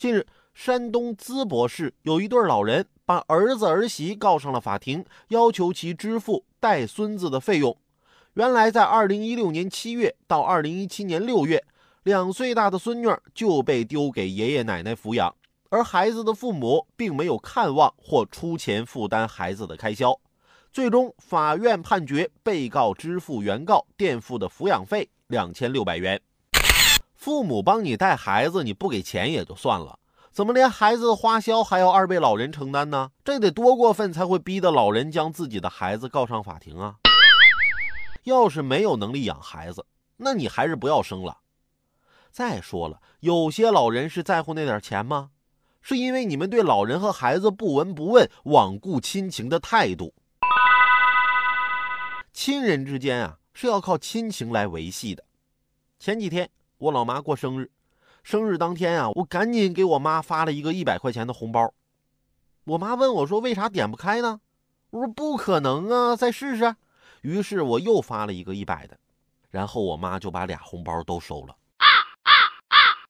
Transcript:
近日，山东淄博市有一对老人把儿子儿媳告上了法庭，要求其支付带孙子的费用。原来，在二零一六年七月到二零一七年六月，两岁大的孙女就被丢给爷爷奶奶抚养，而孩子的父母并没有看望或出钱负担孩子的开销。最终，法院判决被告支付原告垫付的抚养费两千六百元。父母帮你带孩子，你不给钱也就算了，怎么连孩子的花销还要二位老人承担呢？这得多过分才会逼得老人将自己的孩子告上法庭啊！要是没有能力养孩子，那你还是不要生了。再说了，有些老人是在乎那点钱吗？是因为你们对老人和孩子不闻不问、罔顾亲情的态度。亲人之间啊，是要靠亲情来维系的。前几天我老妈过生日，生日当天啊，我赶紧给我妈发了一个一百块钱的红包。我妈问我说：“为啥点不开呢？”我说：“不可能啊，再试试。”于是我又发了一个一百的，然后我妈就把俩红包都收了。